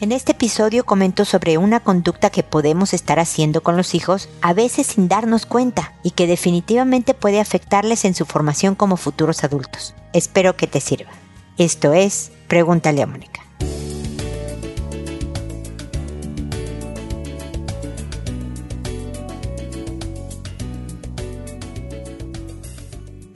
En este episodio comento sobre una conducta que podemos estar haciendo con los hijos a veces sin darnos cuenta y que definitivamente puede afectarles en su formación como futuros adultos. Espero que te sirva. Esto es Pregúntale a Mónica.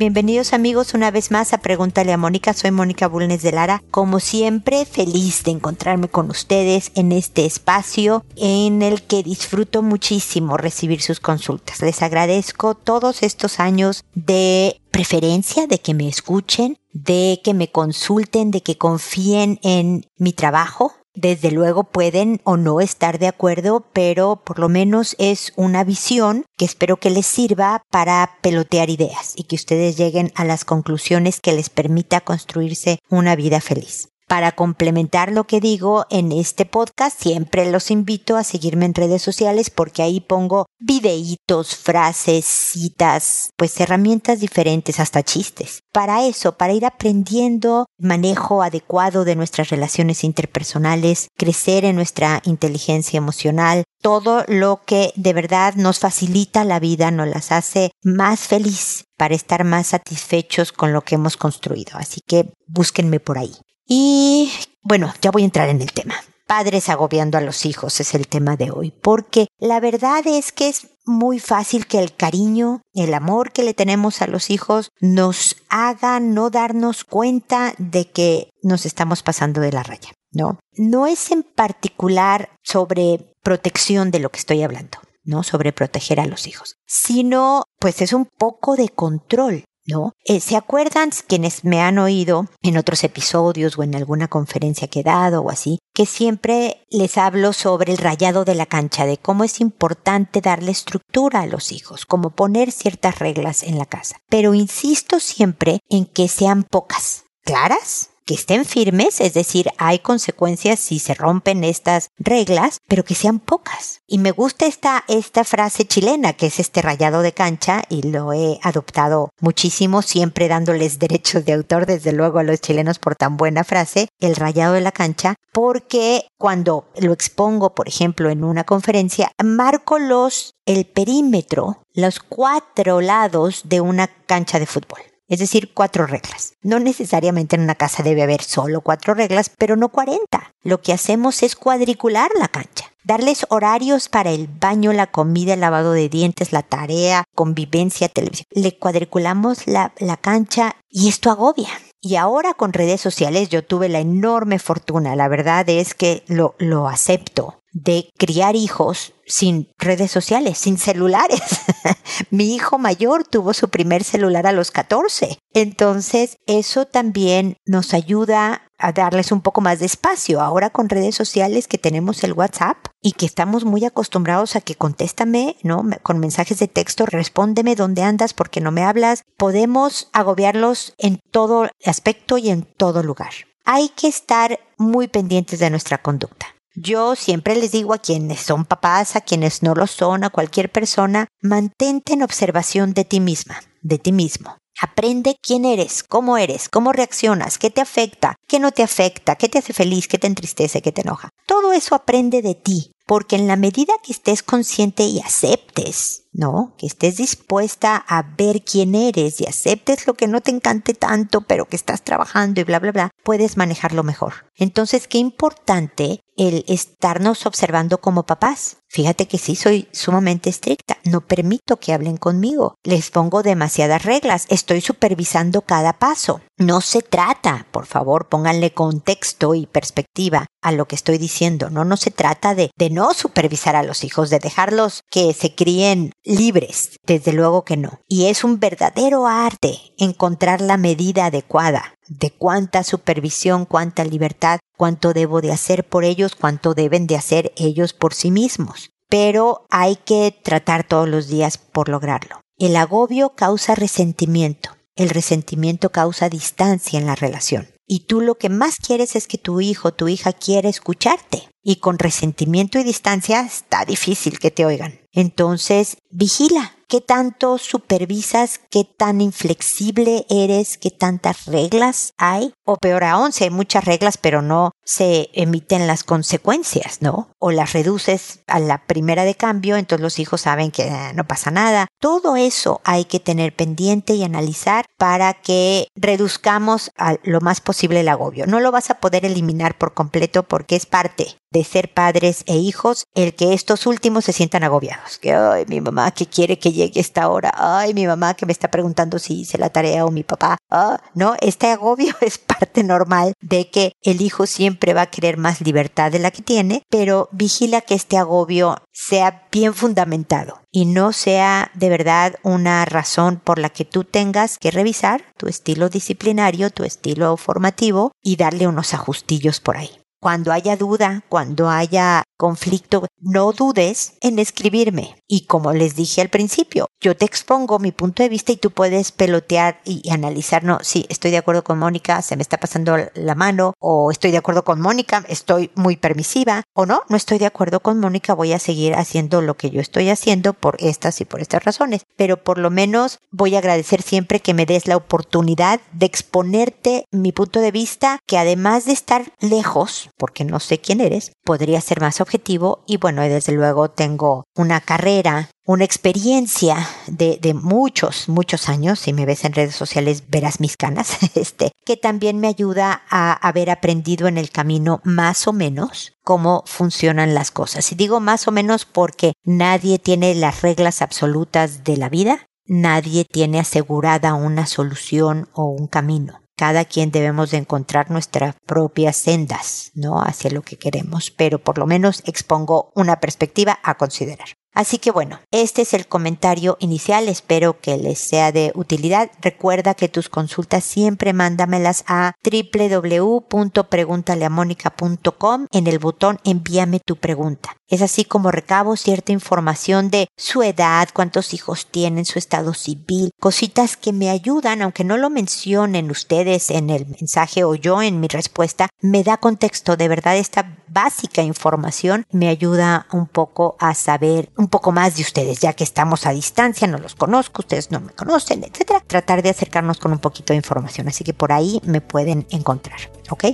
Bienvenidos amigos una vez más a Pregúntale a Mónica. Soy Mónica Bulnes de Lara. Como siempre, feliz de encontrarme con ustedes en este espacio en el que disfruto muchísimo recibir sus consultas. Les agradezco todos estos años de preferencia, de que me escuchen, de que me consulten, de que confíen en mi trabajo, desde luego pueden o no estar de acuerdo, pero por lo menos es una visión que espero que les sirva para pelotear ideas y que ustedes lleguen a las conclusiones que les permita construirse una vida feliz. Para complementar lo que digo en este podcast, siempre los invito a seguirme en redes sociales porque ahí pongo videitos, frases, citas, pues herramientas diferentes, hasta chistes. Para eso, para ir aprendiendo manejo adecuado de nuestras relaciones interpersonales, crecer en nuestra inteligencia emocional, todo lo que de verdad nos facilita la vida, nos las hace más feliz para estar más satisfechos con lo que hemos construido. Así que búsquenme por ahí. Y bueno, ya voy a entrar en el tema. Padres agobiando a los hijos es el tema de hoy, porque la verdad es que es muy fácil que el cariño, el amor que le tenemos a los hijos nos haga no darnos cuenta de que nos estamos pasando de la raya, ¿no? No es en particular sobre protección de lo que estoy hablando. ¿no? Sobre proteger a los hijos, sino pues es un poco de control. ¿No? Eh, ¿Se acuerdan quienes me han oído en otros episodios o en alguna conferencia que he dado o así, que siempre les hablo sobre el rayado de la cancha, de cómo es importante darle estructura a los hijos, como poner ciertas reglas en la casa. Pero insisto siempre en que sean pocas, claras, que estén firmes, es decir, hay consecuencias si se rompen estas reglas, pero que sean pocas. Y me gusta esta, esta frase chilena, que es este rayado de cancha, y lo he adoptado muchísimo, siempre dándoles derechos de autor, desde luego a los chilenos por tan buena frase, el rayado de la cancha, porque cuando lo expongo, por ejemplo, en una conferencia, marco los, el perímetro, los cuatro lados de una cancha de fútbol es decir, cuatro reglas. No necesariamente en una casa debe haber solo cuatro reglas, pero no cuarenta. Lo que hacemos es cuadricular la cancha. Darles horarios para el baño, la comida, el lavado de dientes, la tarea, convivencia, televisión. Le cuadriculamos la, la cancha y esto agobia. Y ahora con redes sociales yo tuve la enorme fortuna, la verdad es que lo, lo acepto, de criar hijos sin redes sociales, sin celulares. Mi hijo mayor tuvo su primer celular a los 14. Entonces, eso también nos ayuda a darles un poco más de espacio. Ahora con redes sociales que tenemos el WhatsApp y que estamos muy acostumbrados a que contéstame, ¿no? Con mensajes de texto, respóndeme dónde andas porque no me hablas. Podemos agobiarlos en todo aspecto y en todo lugar. Hay que estar muy pendientes de nuestra conducta. Yo siempre les digo a quienes son papás, a quienes no lo son, a cualquier persona, mantente en observación de ti misma, de ti mismo. Aprende quién eres, cómo eres, cómo reaccionas, qué te afecta, qué no te afecta, qué te hace feliz, qué te entristece, qué te enoja. Todo eso aprende de ti, porque en la medida que estés consciente y aceptes ¿no? Que estés dispuesta a ver quién eres y aceptes lo que no te encante tanto, pero que estás trabajando y bla, bla, bla, puedes manejarlo mejor. Entonces, qué importante el estarnos observando como papás. Fíjate que sí soy sumamente estricta, no permito que hablen conmigo, les pongo demasiadas reglas, estoy supervisando cada paso. No se trata, por favor, pónganle contexto y perspectiva a lo que estoy diciendo, no, no se trata de, de no supervisar a los hijos, de dejarlos que se críen libres, desde luego que no. Y es un verdadero arte encontrar la medida adecuada de cuánta supervisión, cuánta libertad, cuánto debo de hacer por ellos, cuánto deben de hacer ellos por sí mismos. Pero hay que tratar todos los días por lograrlo. El agobio causa resentimiento. El resentimiento causa distancia en la relación. Y tú lo que más quieres es que tu hijo, tu hija quiera escucharte. Y con resentimiento y distancia está difícil que te oigan. Entonces, vigila. ¿Qué tanto supervisas? ¿Qué tan inflexible eres? ¿Qué tantas reglas hay? O peor aún, si hay muchas reglas pero no se emiten las consecuencias, ¿no? O las reduces a la primera de cambio, entonces los hijos saben que eh, no pasa nada. Todo eso hay que tener pendiente y analizar para que reduzcamos a lo más posible el agobio. No lo vas a poder eliminar por completo porque es parte de ser padres e hijos el que estos últimos se sientan agobiados. Que, ay, mi mamá que quiere que llegue esta hora. Ay, mi mamá que me está preguntando si hice la tarea o mi papá. Ah, no, este agobio es parte normal de que el hijo siempre va a querer más libertad de la que tiene, pero vigila que este agobio sea bien fundamentado y no sea de verdad una razón por la que tú tengas que revisar tu estilo disciplinario, tu estilo formativo y darle unos ajustillos por ahí. Cuando haya duda, cuando haya conflicto, no dudes en escribirme. Y como les dije al principio, yo te expongo mi punto de vista y tú puedes pelotear y, analizar, no, sí, estoy de acuerdo con Mónica, se me está pasando la mano, o estoy de acuerdo con Mónica, estoy muy permisiva, o no, no estoy de acuerdo con Mónica, voy a seguir haciendo lo que yo estoy haciendo por estas y por estas razones. Pero por lo menos voy a agradecer siempre que me des la oportunidad de exponerte mi punto de vista, que además de estar lejos, porque no sé quién eres, podría ser más objetivo y bueno, desde luego tengo una carrera, una experiencia de, de, muchos, muchos años, si me ves en redes sociales verás mis canas, este, que también me ayuda a haber aprendido en el camino más o menos cómo funcionan las cosas. Y digo más o menos porque nadie tiene las reglas absolutas de la vida, nadie tiene asegurada una solución o un camino cada quien debemos de encontrar nuestras propias sendas, ¿no? Hacia lo que queremos, pero por lo menos expongo una perspectiva a considerar. Así que bueno, este es el comentario inicial, espero que les sea de utilidad. Recuerda que tus consultas siempre mándamelas a www.preguntaleamónica.com en el botón envíame tu pregunta. Es así como recabo cierta información de su edad, cuántos hijos tienen, su estado civil, cositas que me ayudan, aunque no lo mencionen ustedes en el mensaje o yo en mi respuesta, me da contexto. De verdad, esta básica información me ayuda un poco a saber un poco más de ustedes, ya que estamos a distancia, no los conozco, ustedes no me conocen, etcétera. Tratar de acercarnos con un poquito de información. Así que por ahí me pueden encontrar. ¿Ok?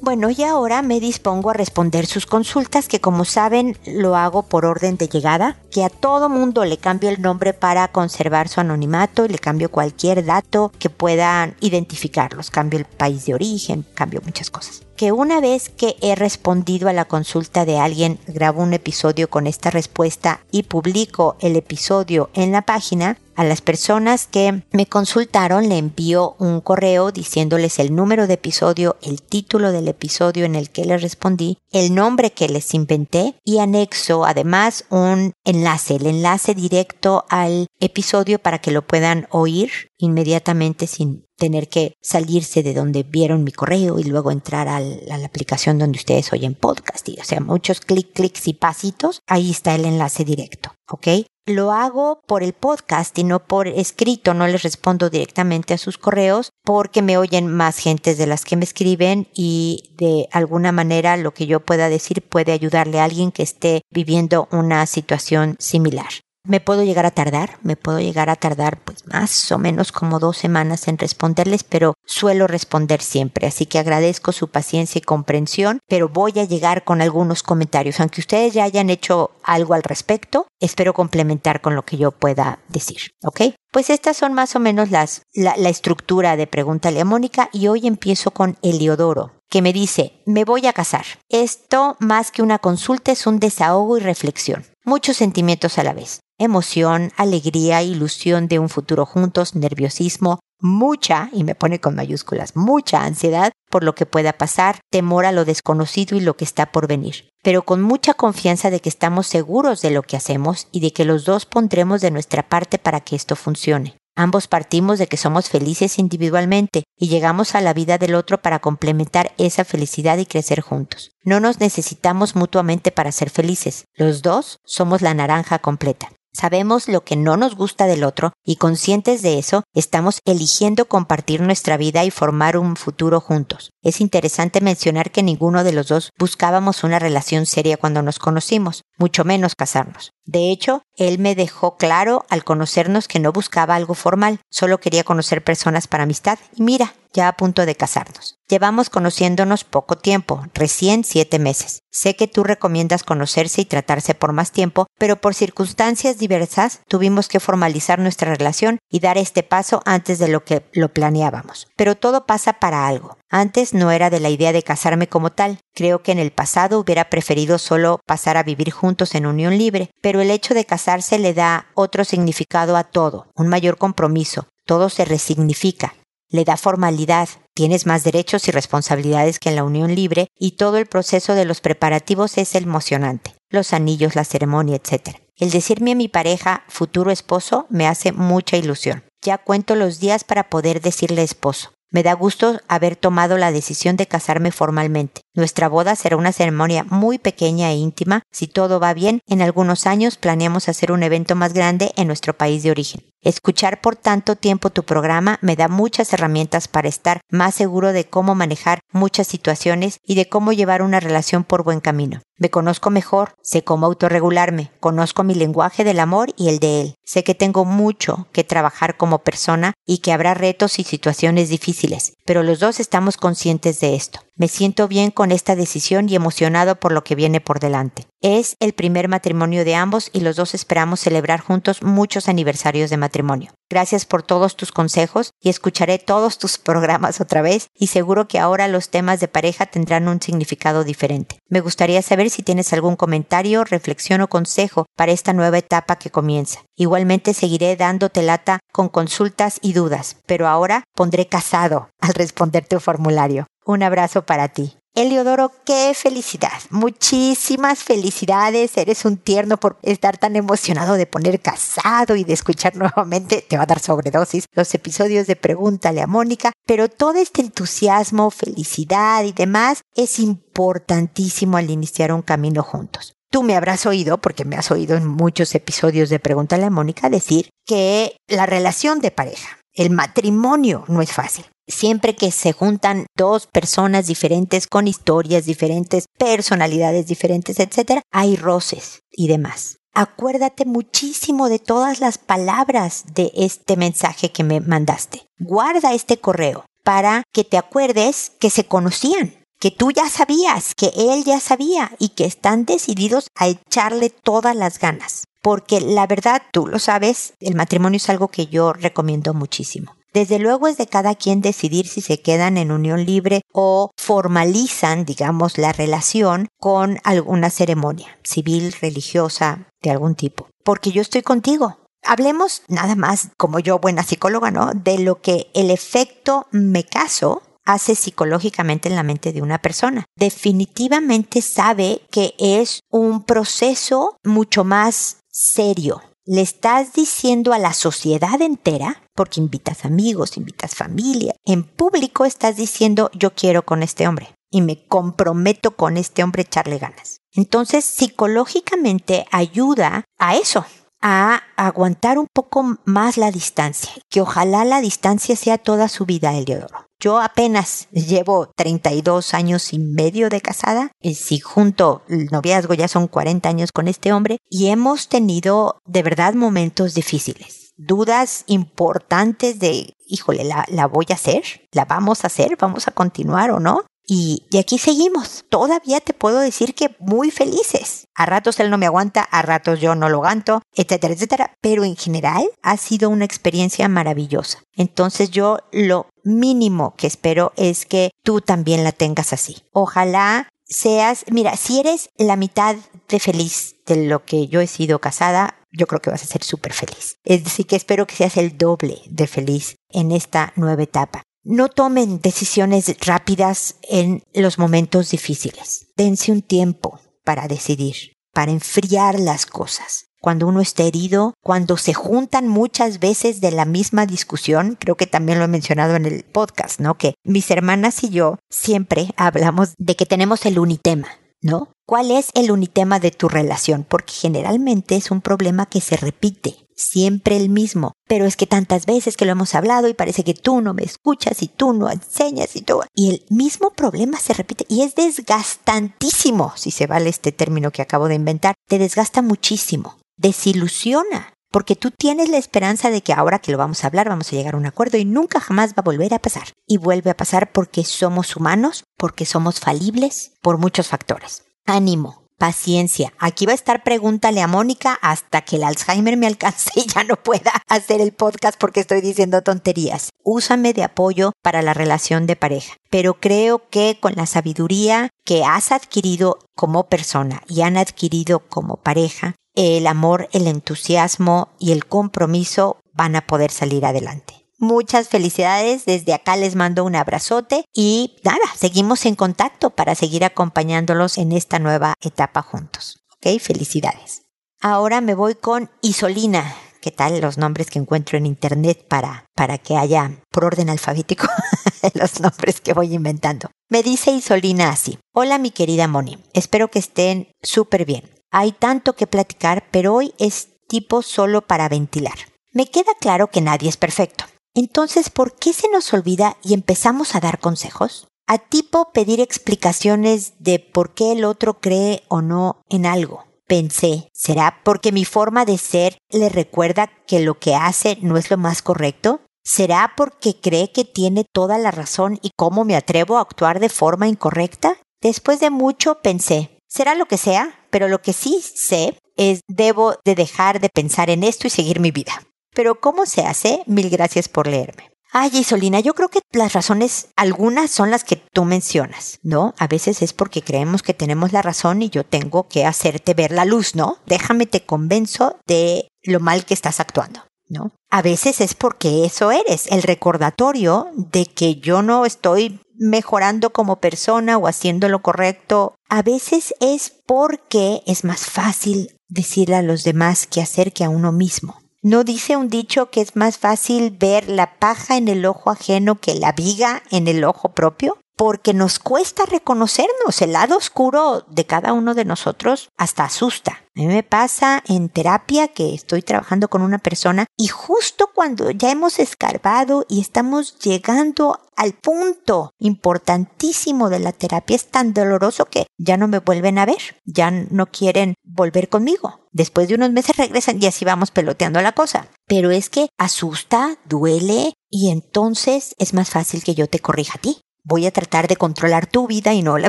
Bueno, y ahora me dispongo a responder sus consultas, que como saben lo hago por orden de llegada, que a todo mundo le cambio el nombre para conservar su anonimato y le cambio cualquier dato que puedan identificarlos, cambio el país de origen, cambio muchas cosas que una vez que he respondido a la consulta de alguien, grabo un episodio con esta respuesta y publico el episodio en la página, a las personas que me consultaron le envío un correo diciéndoles el número de episodio, el título del episodio en el que les respondí, el nombre que les inventé y anexo además un enlace, el enlace directo al episodio para que lo puedan oír inmediatamente sin tener que salirse de donde vieron mi correo y luego entrar a la aplicación donde ustedes oyen podcast. Y, o sea, muchos clic, clics y pasitos. Ahí está el enlace directo. ¿Ok? Lo hago por el podcast y no por escrito, no les respondo directamente a sus correos porque me oyen más gentes de las que me escriben y de alguna manera lo que yo pueda decir puede ayudarle a alguien que esté viviendo una situación similar. Me puedo llegar a tardar, me puedo llegar a tardar pues más o menos como dos semanas en responderles, pero suelo responder siempre, así que agradezco su paciencia y comprensión, pero voy a llegar con algunos comentarios, aunque ustedes ya hayan hecho algo al respecto, espero complementar con lo que yo pueda decir, ¿ok? Pues estas son más o menos las, la, estructura de Pregúntale a Mónica y hoy empiezo con Eliodoro que me dice, me voy a casar. Esto, más que una consulta, es un desahogo y reflexión. Muchos sentimientos a la vez emoción, alegría, ilusión de un futuro juntos, nerviosismo, mucha, y me pone con mayúsculas, mucha ansiedad por lo que pueda pasar, temor a lo desconocido y lo que está por venir, pero con mucha confianza de que estamos seguros de lo que hacemos y de que los dos pondremos de nuestra parte para que esto funcione. Ambos partimos de que somos felices individualmente y llegamos a la vida del otro para complementar esa felicidad y crecer juntos. No nos necesitamos mutuamente para ser felices. Los dos somos la naranja completa. Sabemos lo que no nos gusta del otro y conscientes de eso, estamos eligiendo compartir nuestra vida y formar un futuro juntos. Es interesante mencionar que ninguno de los dos buscábamos una relación seria cuando nos conocimos, mucho menos casarnos. De hecho, él me dejó claro al conocernos que no buscaba algo formal, solo quería conocer personas para amistad y mira, ya a punto de casarnos. Llevamos conociéndonos poco tiempo, recién siete meses. Sé que tú recomiendas conocerse y tratarse por más tiempo, pero por circunstancias diversas tuvimos que formalizar nuestra relación y dar este paso antes de lo que lo planeábamos. Pero todo pasa para algo. Antes no era de la idea de casarme como tal. Creo que en el pasado hubiera preferido solo pasar a vivir juntos en unión libre, pero el hecho de casarse le da otro significado a todo, un mayor compromiso. Todo se resignifica le da formalidad, tienes más derechos y responsabilidades que en la unión libre y todo el proceso de los preparativos es emocionante, los anillos, la ceremonia, etc. El decirme a mi pareja, futuro esposo, me hace mucha ilusión. Ya cuento los días para poder decirle esposo. Me da gusto haber tomado la decisión de casarme formalmente. Nuestra boda será una ceremonia muy pequeña e íntima. Si todo va bien, en algunos años planeamos hacer un evento más grande en nuestro país de origen. Escuchar por tanto tiempo tu programa me da muchas herramientas para estar más seguro de cómo manejar muchas situaciones y de cómo llevar una relación por buen camino. Me conozco mejor, sé cómo autorregularme, conozco mi lenguaje del amor y el de él. Sé que tengo mucho que trabajar como persona y que habrá retos y situaciones difíciles, pero los dos estamos conscientes de esto. Me siento bien con esta decisión y emocionado por lo que viene por delante. Es el primer matrimonio de ambos y los dos esperamos celebrar juntos muchos aniversarios de matrimonio. Gracias por todos tus consejos y escucharé todos tus programas otra vez y seguro que ahora los temas de pareja tendrán un significado diferente. Me gustaría saber si tienes algún comentario, reflexión o consejo para esta nueva etapa que comienza. Igualmente seguiré dándote lata con consultas y dudas, pero ahora pondré casado al responder tu formulario. Un abrazo para ti. Eliodoro, qué felicidad. Muchísimas felicidades. Eres un tierno por estar tan emocionado de poner casado y de escuchar nuevamente, te va a dar sobredosis, los episodios de Pregúntale a Mónica. Pero todo este entusiasmo, felicidad y demás es importantísimo al iniciar un camino juntos. Tú me habrás oído, porque me has oído en muchos episodios de Pregúntale a Mónica, decir que la relación de pareja, el matrimonio no es fácil siempre que se juntan dos personas diferentes con historias diferentes, personalidades diferentes, etc., hay roces y demás. Acuérdate muchísimo de todas las palabras de este mensaje que me mandaste. Guarda este correo para que te acuerdes que se conocían, que tú ya sabías, que él ya sabía y que están decididos a echarle todas las ganas. Porque la verdad, tú lo sabes, el matrimonio es algo que yo recomiendo muchísimo. Desde luego es de cada quien decidir si se quedan en unión libre o formalizan, digamos, la relación con alguna ceremonia civil, religiosa, de algún tipo. Porque yo estoy contigo. Hablemos nada más, como yo, buena psicóloga, ¿no? De lo que el efecto me caso hace psicológicamente en la mente de una persona. Definitivamente sabe que es un proceso mucho más serio, le estás diciendo a la sociedad entera, porque invitas amigos, invitas familia, en público estás diciendo yo quiero con este hombre y me comprometo con este hombre echarle ganas. Entonces, psicológicamente ayuda a eso, a aguantar un poco más la distancia, que ojalá la distancia sea toda su vida, Eliodoro. Yo apenas llevo 32 años y medio de casada, y si junto el noviazgo ya son 40 años con este hombre, y hemos tenido de verdad momentos difíciles, dudas importantes de, híjole, ¿la, la voy a hacer? ¿La vamos a hacer? ¿Vamos a continuar o no? Y, aquí seguimos. Todavía te puedo decir que muy felices. A ratos él no me aguanta, a ratos yo no lo aguanto, etcétera, etcétera. Pero en general ha sido una experiencia maravillosa. Entonces yo lo mínimo que espero es que tú también la tengas así. Ojalá seas, mira, si eres la mitad de feliz de lo que yo he sido casada, yo creo que vas a ser súper feliz. Es decir, que espero que seas el doble de feliz en esta nueva etapa. No tomen decisiones rápidas en los momentos difíciles. Dense un tiempo para decidir, para enfriar las cosas. Cuando uno está herido, cuando se juntan muchas veces de la misma discusión, creo que también lo he mencionado en el podcast, ¿no? Que mis hermanas y yo siempre hablamos de que tenemos el unitema, ¿no? ¿Cuál es el unitema de tu relación? Porque generalmente es un problema que se repite siempre el mismo. Pero es que tantas veces que lo hemos hablado y parece que tú no me escuchas y tú no enseñas y todo. Y el mismo problema se repite y es desgastantísimo, si se vale este término que acabo de inventar. Te desgasta muchísimo, desilusiona. porque tú tienes la esperanza de que ahora que lo vamos a hablar vamos a llegar a un acuerdo y nunca jamás va a volver a pasar. Y vuelve a pasar porque somos humanos, porque somos falibles, por muchos factores. Ánimo, paciencia. Aquí va a estar pregúntale a Mónica hasta que el Alzheimer me alcance y ya no pueda hacer el podcast porque estoy diciendo tonterías. Úsame de apoyo para la relación de pareja. Pero creo que con la sabiduría que has adquirido como persona y han adquirido como pareja, el amor, el entusiasmo y el compromiso van a poder salir adelante. Muchas felicidades. Desde acá les mando un abrazote y nada, seguimos en contacto para seguir acompañándolos en esta nueva etapa juntos. ¿Ok? Felicidades. Ahora me voy con Isolina. ¿Qué tal los nombres que encuentro en internet para, para que haya por orden alfabético los nombres que voy inventando? Me dice Isolina así. Hola mi querida Moni, espero que estén súper bien. Hay tanto que platicar, pero hoy es tipo solo para ventilar. Me queda claro que nadie es perfecto. Entonces, ¿por qué se nos olvida y empezamos a dar consejos? A tipo pedir explicaciones de por qué el otro cree o no en algo. Pensé, ¿será porque mi forma de ser le recuerda que lo que hace no es lo más correcto? ¿Será porque cree que tiene toda la razón y cómo me atrevo a actuar de forma incorrecta? Después de mucho pensé, será lo que sea, pero lo que sí sé es debo de dejar de pensar en esto y seguir mi vida. Pero ¿cómo se hace? Mil gracias por leerme. Ay, Isolina, yo creo que las razones, algunas son las que tú mencionas, ¿no? A veces es porque creemos que tenemos la razón y yo tengo que hacerte ver la luz, ¿no? Déjame te convenzo de lo mal que estás actuando, ¿no? A veces es porque eso eres, el recordatorio de que yo no estoy mejorando como persona o haciendo lo correcto. A veces es porque es más fácil decirle a los demás que hacer que a uno mismo. ¿No dice un dicho que es más fácil ver la paja en el ojo ajeno que la viga en el ojo propio? Porque nos cuesta reconocernos. El lado oscuro de cada uno de nosotros hasta asusta. A mí me pasa en terapia que estoy trabajando con una persona y justo cuando ya hemos escarbado y estamos llegando al punto importantísimo de la terapia es tan doloroso que ya no me vuelven a ver, ya no quieren volver conmigo. Después de unos meses regresan y así vamos peloteando la cosa. Pero es que asusta, duele y entonces es más fácil que yo te corrija a ti voy a tratar de controlar tu vida y no la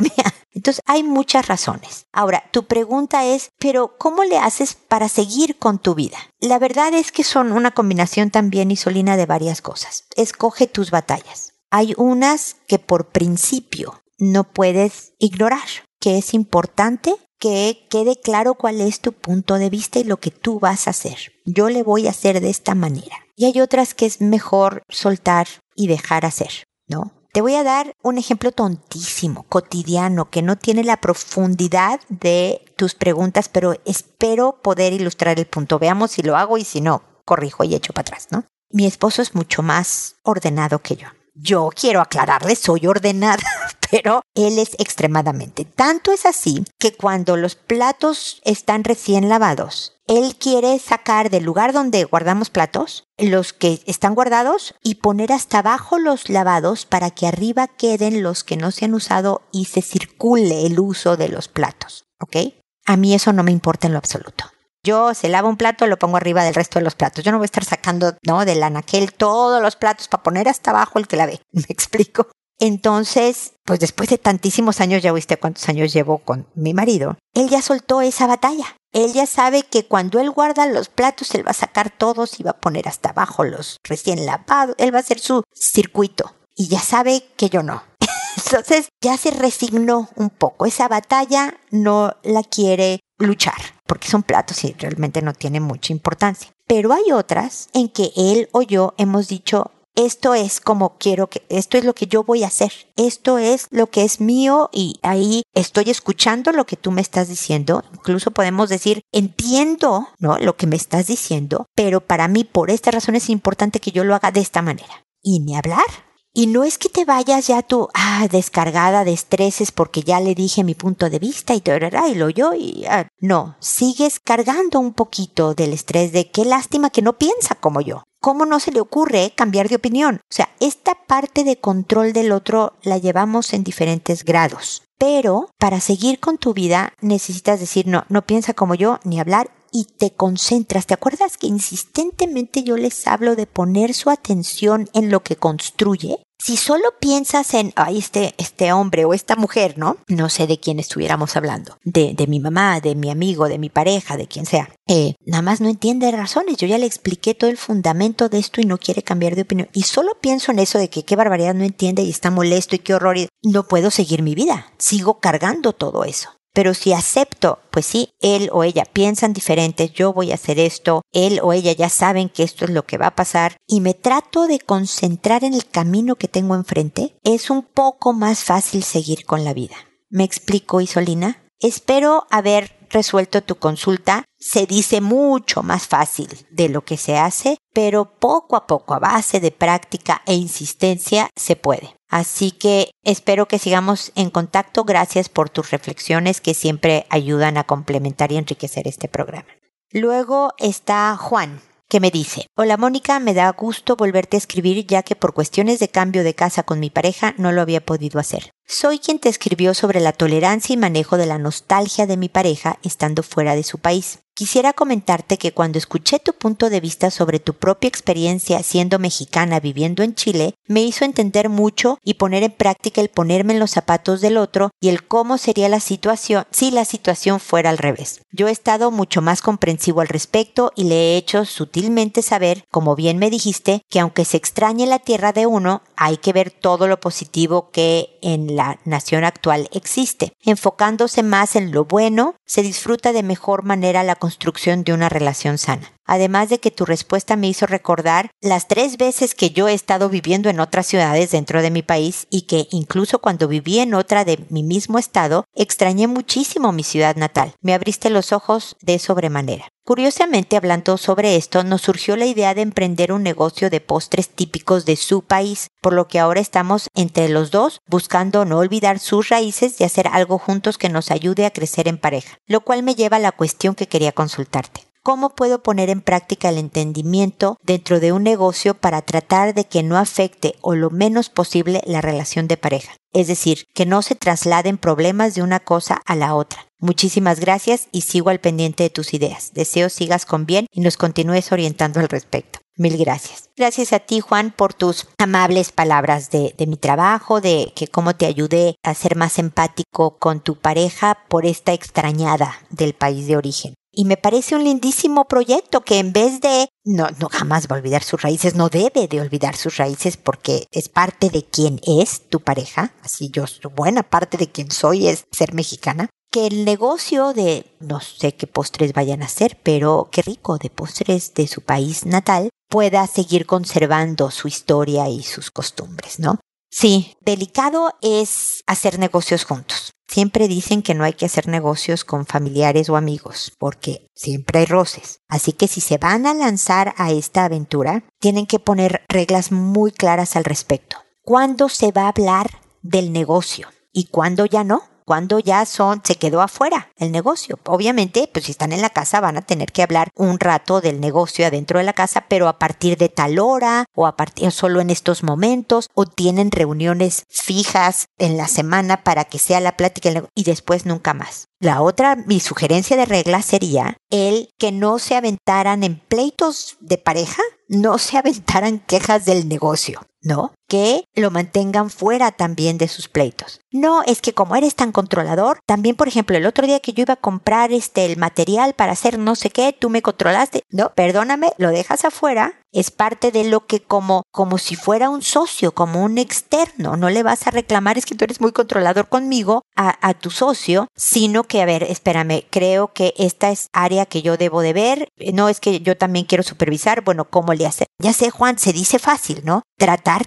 mía. Entonces hay muchas razones. Ahora, tu pregunta es, pero ¿cómo le haces para seguir con tu vida? La verdad es que son una combinación también isolina de varias cosas. Escoge tus batallas. Hay unas que por principio no puedes ignorar, que es importante que quede claro cuál es tu punto de vista y lo que tú vas a hacer. Yo le voy a hacer de esta manera. Y hay otras que es mejor soltar y dejar hacer, ¿no? Te voy a dar un ejemplo tontísimo, cotidiano, que no tiene la profundidad de tus preguntas, pero espero poder ilustrar el punto. Veamos si lo hago y si no, corrijo y echo para atrás, ¿no? Mi esposo es mucho más ordenado que yo. Yo quiero aclararle, soy ordenada, pero él es extremadamente. Tanto es así que cuando los platos están recién lavados, él quiere sacar del lugar donde guardamos platos los que están guardados y poner hasta abajo los lavados para que arriba queden los que no se han usado y se circule el uso de los platos. ¿Ok? A mí eso no me importa en lo absoluto. Yo se lava un plato, lo pongo arriba del resto de los platos. Yo no voy a estar sacando, ¿no? Del anaquel todos los platos para poner hasta abajo el que lavé. ¿Me explico? Entonces, pues después de tantísimos años, ya viste cuántos años llevo con mi marido, él ya soltó esa batalla. Él ya sabe que cuando él guarda los platos, él va a sacar todos y va a poner hasta abajo los recién lavados. Él va a hacer su circuito. Y ya sabe que yo no. Entonces ya se resignó un poco. Esa batalla no la quiere luchar, porque son platos y realmente no tiene mucha importancia. Pero hay otras en que él o yo hemos dicho, esto es como quiero que, esto es lo que yo voy a hacer, esto es lo que es mío y ahí estoy escuchando lo que tú me estás diciendo, incluso podemos decir, entiendo, ¿no? Lo que me estás diciendo, pero para mí por esta razón es importante que yo lo haga de esta manera. Y ni hablar, y no es que te vayas ya tú, ah, descargada de estreses porque ya le dije mi punto de vista y todo, y lo yo, y ah, no, sigues cargando un poquito del estrés de qué lástima que no piensa como yo. ¿Cómo no se le ocurre cambiar de opinión? O sea, esta parte de control del otro la llevamos en diferentes grados. Pero para seguir con tu vida necesitas decir no, no piensa como yo, ni hablar y te concentras. ¿Te acuerdas que insistentemente yo les hablo de poner su atención en lo que construye? Si solo piensas en, ay, este, este hombre o esta mujer, ¿no? No sé de quién estuviéramos hablando. De, de mi mamá, de mi amigo, de mi pareja, de quien sea. Eh, nada más no entiende razones. Yo ya le expliqué todo el fundamento de esto y no quiere cambiar de opinión. Y solo pienso en eso de que qué barbaridad no entiende y está molesto y qué horror. Y no puedo seguir mi vida. Sigo cargando todo eso. Pero si acepto, pues sí, él o ella piensan diferentes, yo voy a hacer esto, él o ella ya saben que esto es lo que va a pasar, y me trato de concentrar en el camino que tengo enfrente, es un poco más fácil seguir con la vida. ¿Me explico, Isolina? Espero haber resuelto tu consulta. Se dice mucho más fácil de lo que se hace, pero poco a poco, a base de práctica e insistencia, se puede. Así que espero que sigamos en contacto. Gracias por tus reflexiones que siempre ayudan a complementar y enriquecer este programa. Luego está Juan, que me dice, Hola Mónica, me da gusto volverte a escribir ya que por cuestiones de cambio de casa con mi pareja no lo había podido hacer. Soy quien te escribió sobre la tolerancia y manejo de la nostalgia de mi pareja estando fuera de su país. Quisiera comentarte que cuando escuché tu punto de vista sobre tu propia experiencia siendo mexicana viviendo en Chile, me hizo entender mucho y poner en práctica el ponerme en los zapatos del otro y el cómo sería la situación si la situación fuera al revés. Yo he estado mucho más comprensivo al respecto y le he hecho sutilmente saber, como bien me dijiste, que aunque se extrañe la tierra de uno, hay que ver todo lo positivo que en la nación actual existe. Enfocándose más en lo bueno, se disfruta de mejor manera la construcción de una relación sana. Además de que tu respuesta me hizo recordar las tres veces que yo he estado viviendo en otras ciudades dentro de mi país y que incluso cuando viví en otra de mi mismo estado, extrañé muchísimo mi ciudad natal. Me abriste los ojos de sobremanera. Curiosamente, hablando sobre esto, nos surgió la idea de emprender un negocio de postres típicos de su país, por lo que ahora estamos entre los dos buscando no olvidar sus raíces y hacer algo juntos que nos ayude a crecer en pareja, lo cual me lleva a la cuestión que quería consultarte. ¿Cómo puedo poner en práctica el entendimiento dentro de un negocio para tratar de que no afecte o lo menos posible la relación de pareja? Es decir, que no se trasladen problemas de una cosa a la otra. Muchísimas gracias y sigo al pendiente de tus ideas. Deseo sigas con bien y nos continúes orientando al respecto. Mil gracias. Gracias a ti, Juan, por tus amables palabras de, mi trabajo, de que cómo te ayudé a ser más empático con tu pareja por esta extrañada del país de origen. Y me parece un lindísimo proyecto que en vez de no, no jamás va a olvidar sus raíces, no debe de olvidar sus raíces porque es parte de quien es tu pareja, así yo, buena parte de quien soy es ser mexicana, que el negocio de, no sé qué postres vayan a ser, pero qué rico, de postres de su país natal, pueda seguir conservando su historia y sus costumbres, ¿no? Sí, delicado es hacer negocios juntos. Siempre dicen que no hay que hacer negocios con familiares o amigos, porque siempre hay roces. Así que si se van a lanzar a esta aventura, tienen que poner reglas muy claras al respecto. ¿Cuándo se va a hablar del negocio? ¿Y cuándo ya no? Cuando ya son, se quedó afuera el negocio. Obviamente, pues si están en la casa van a tener que hablar un rato del negocio adentro de la casa, pero a partir de tal hora o a partir solo en estos momentos o tienen reuniones fijas en la semana para que sea la plática y después nunca más. La otra, mi sugerencia de regla sería el que no se aventaran en pleitos de pareja, no se aventaran quejas del negocio. ¿no? Que lo mantengan fuera también de sus pleitos. No, es que como eres tan controlador, también por ejemplo el otro día que yo iba a comprar este el material para hacer no sé qué, tú me controlaste. No, perdóname, lo dejas afuera es parte de lo que como, como si fuera un socio, como un externo. No le vas a reclamar, es que tú eres muy controlador conmigo a, a, tu socio, sino que, a ver, espérame, creo que esta es área que yo debo de ver. No es que yo también quiero supervisar. Bueno, ¿cómo le hace? Ya sé, Juan, se dice fácil, ¿no? Tratar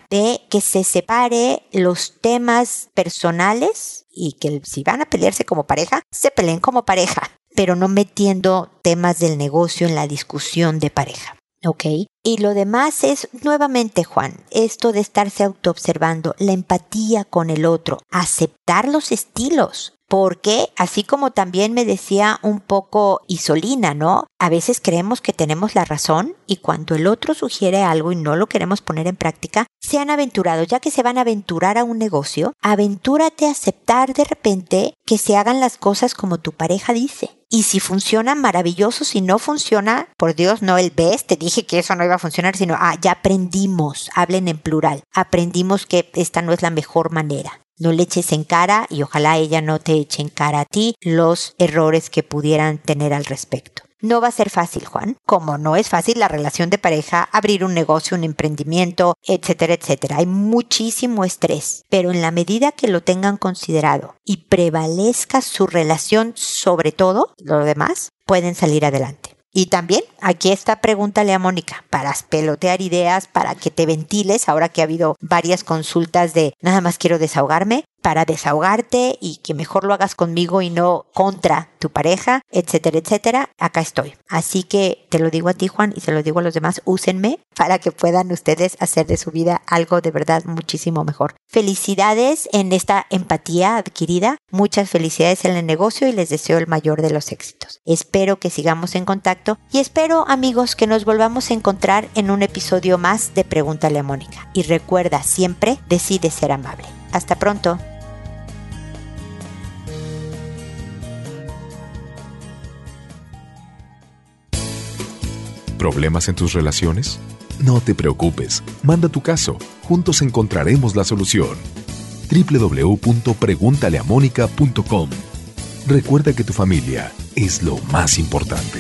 que se separe los temas personales y que si van a pelearse como pareja, se peleen como pareja, pero no metiendo temas del negocio en la discusión de pareja. ¿Ok? Y lo demás es, nuevamente, Juan, esto de estarse autoobservando, la empatía con el otro, aceptar los estilos. Porque, así como también me decía un poco Isolina, ¿no? A veces creemos que tenemos la razón y cuando el otro sugiere algo y no lo queremos poner en práctica, se han aventurado, ya que se van a aventurar a un negocio, aventúrate a aceptar de repente que se hagan las cosas como tu pareja dice Y si funciona, maravilloso. Si no funciona, por Dios, no el ves, te dije que eso no iba a funcionar, sino, ah, ya aprendimos, hablen en plural, aprendimos que esta no es la mejor manera. No le eches en cara y ojalá ella no te eche en cara a ti los errores que pudieran tener al respecto. No va a ser fácil, Juan. Como no es fácil la relación de pareja, abrir un negocio, un emprendimiento, etcétera, etcétera. Hay muchísimo estrés, pero en la medida que lo tengan considerado y prevalezca su relación sobre todo, lo demás, pueden salir adelante. Y también aquí está pregúntale a Mónica para pelotear ideas, para que te ventiles, ahora que ha habido varias consultas de nada más quiero desahogarme, para desahogarte y que mejor lo hagas conmigo y no contra tu pareja, etcétera, etcétera, acá estoy. Así que te lo digo a ti, Juan, y se lo digo a los demás, úsenme para que puedan ustedes hacer de su vida algo de verdad muchísimo mejor. Felicidades en esta empatía adquirida, muchas felicidades en el negocio y les deseo el mayor de los éxitos. Espero que sigamos en contacto y espero, amigos, que nos volvamos a encontrar en un episodio más de Pregúntale a Mónica. Y recuerda, siempre decide ser amable. Hasta pronto. ¿Problemas en tus relaciones? No te preocupes, manda tu caso, juntos encontraremos la solución. www.preguntaleamónica.com Recuerda que tu familia es lo más importante.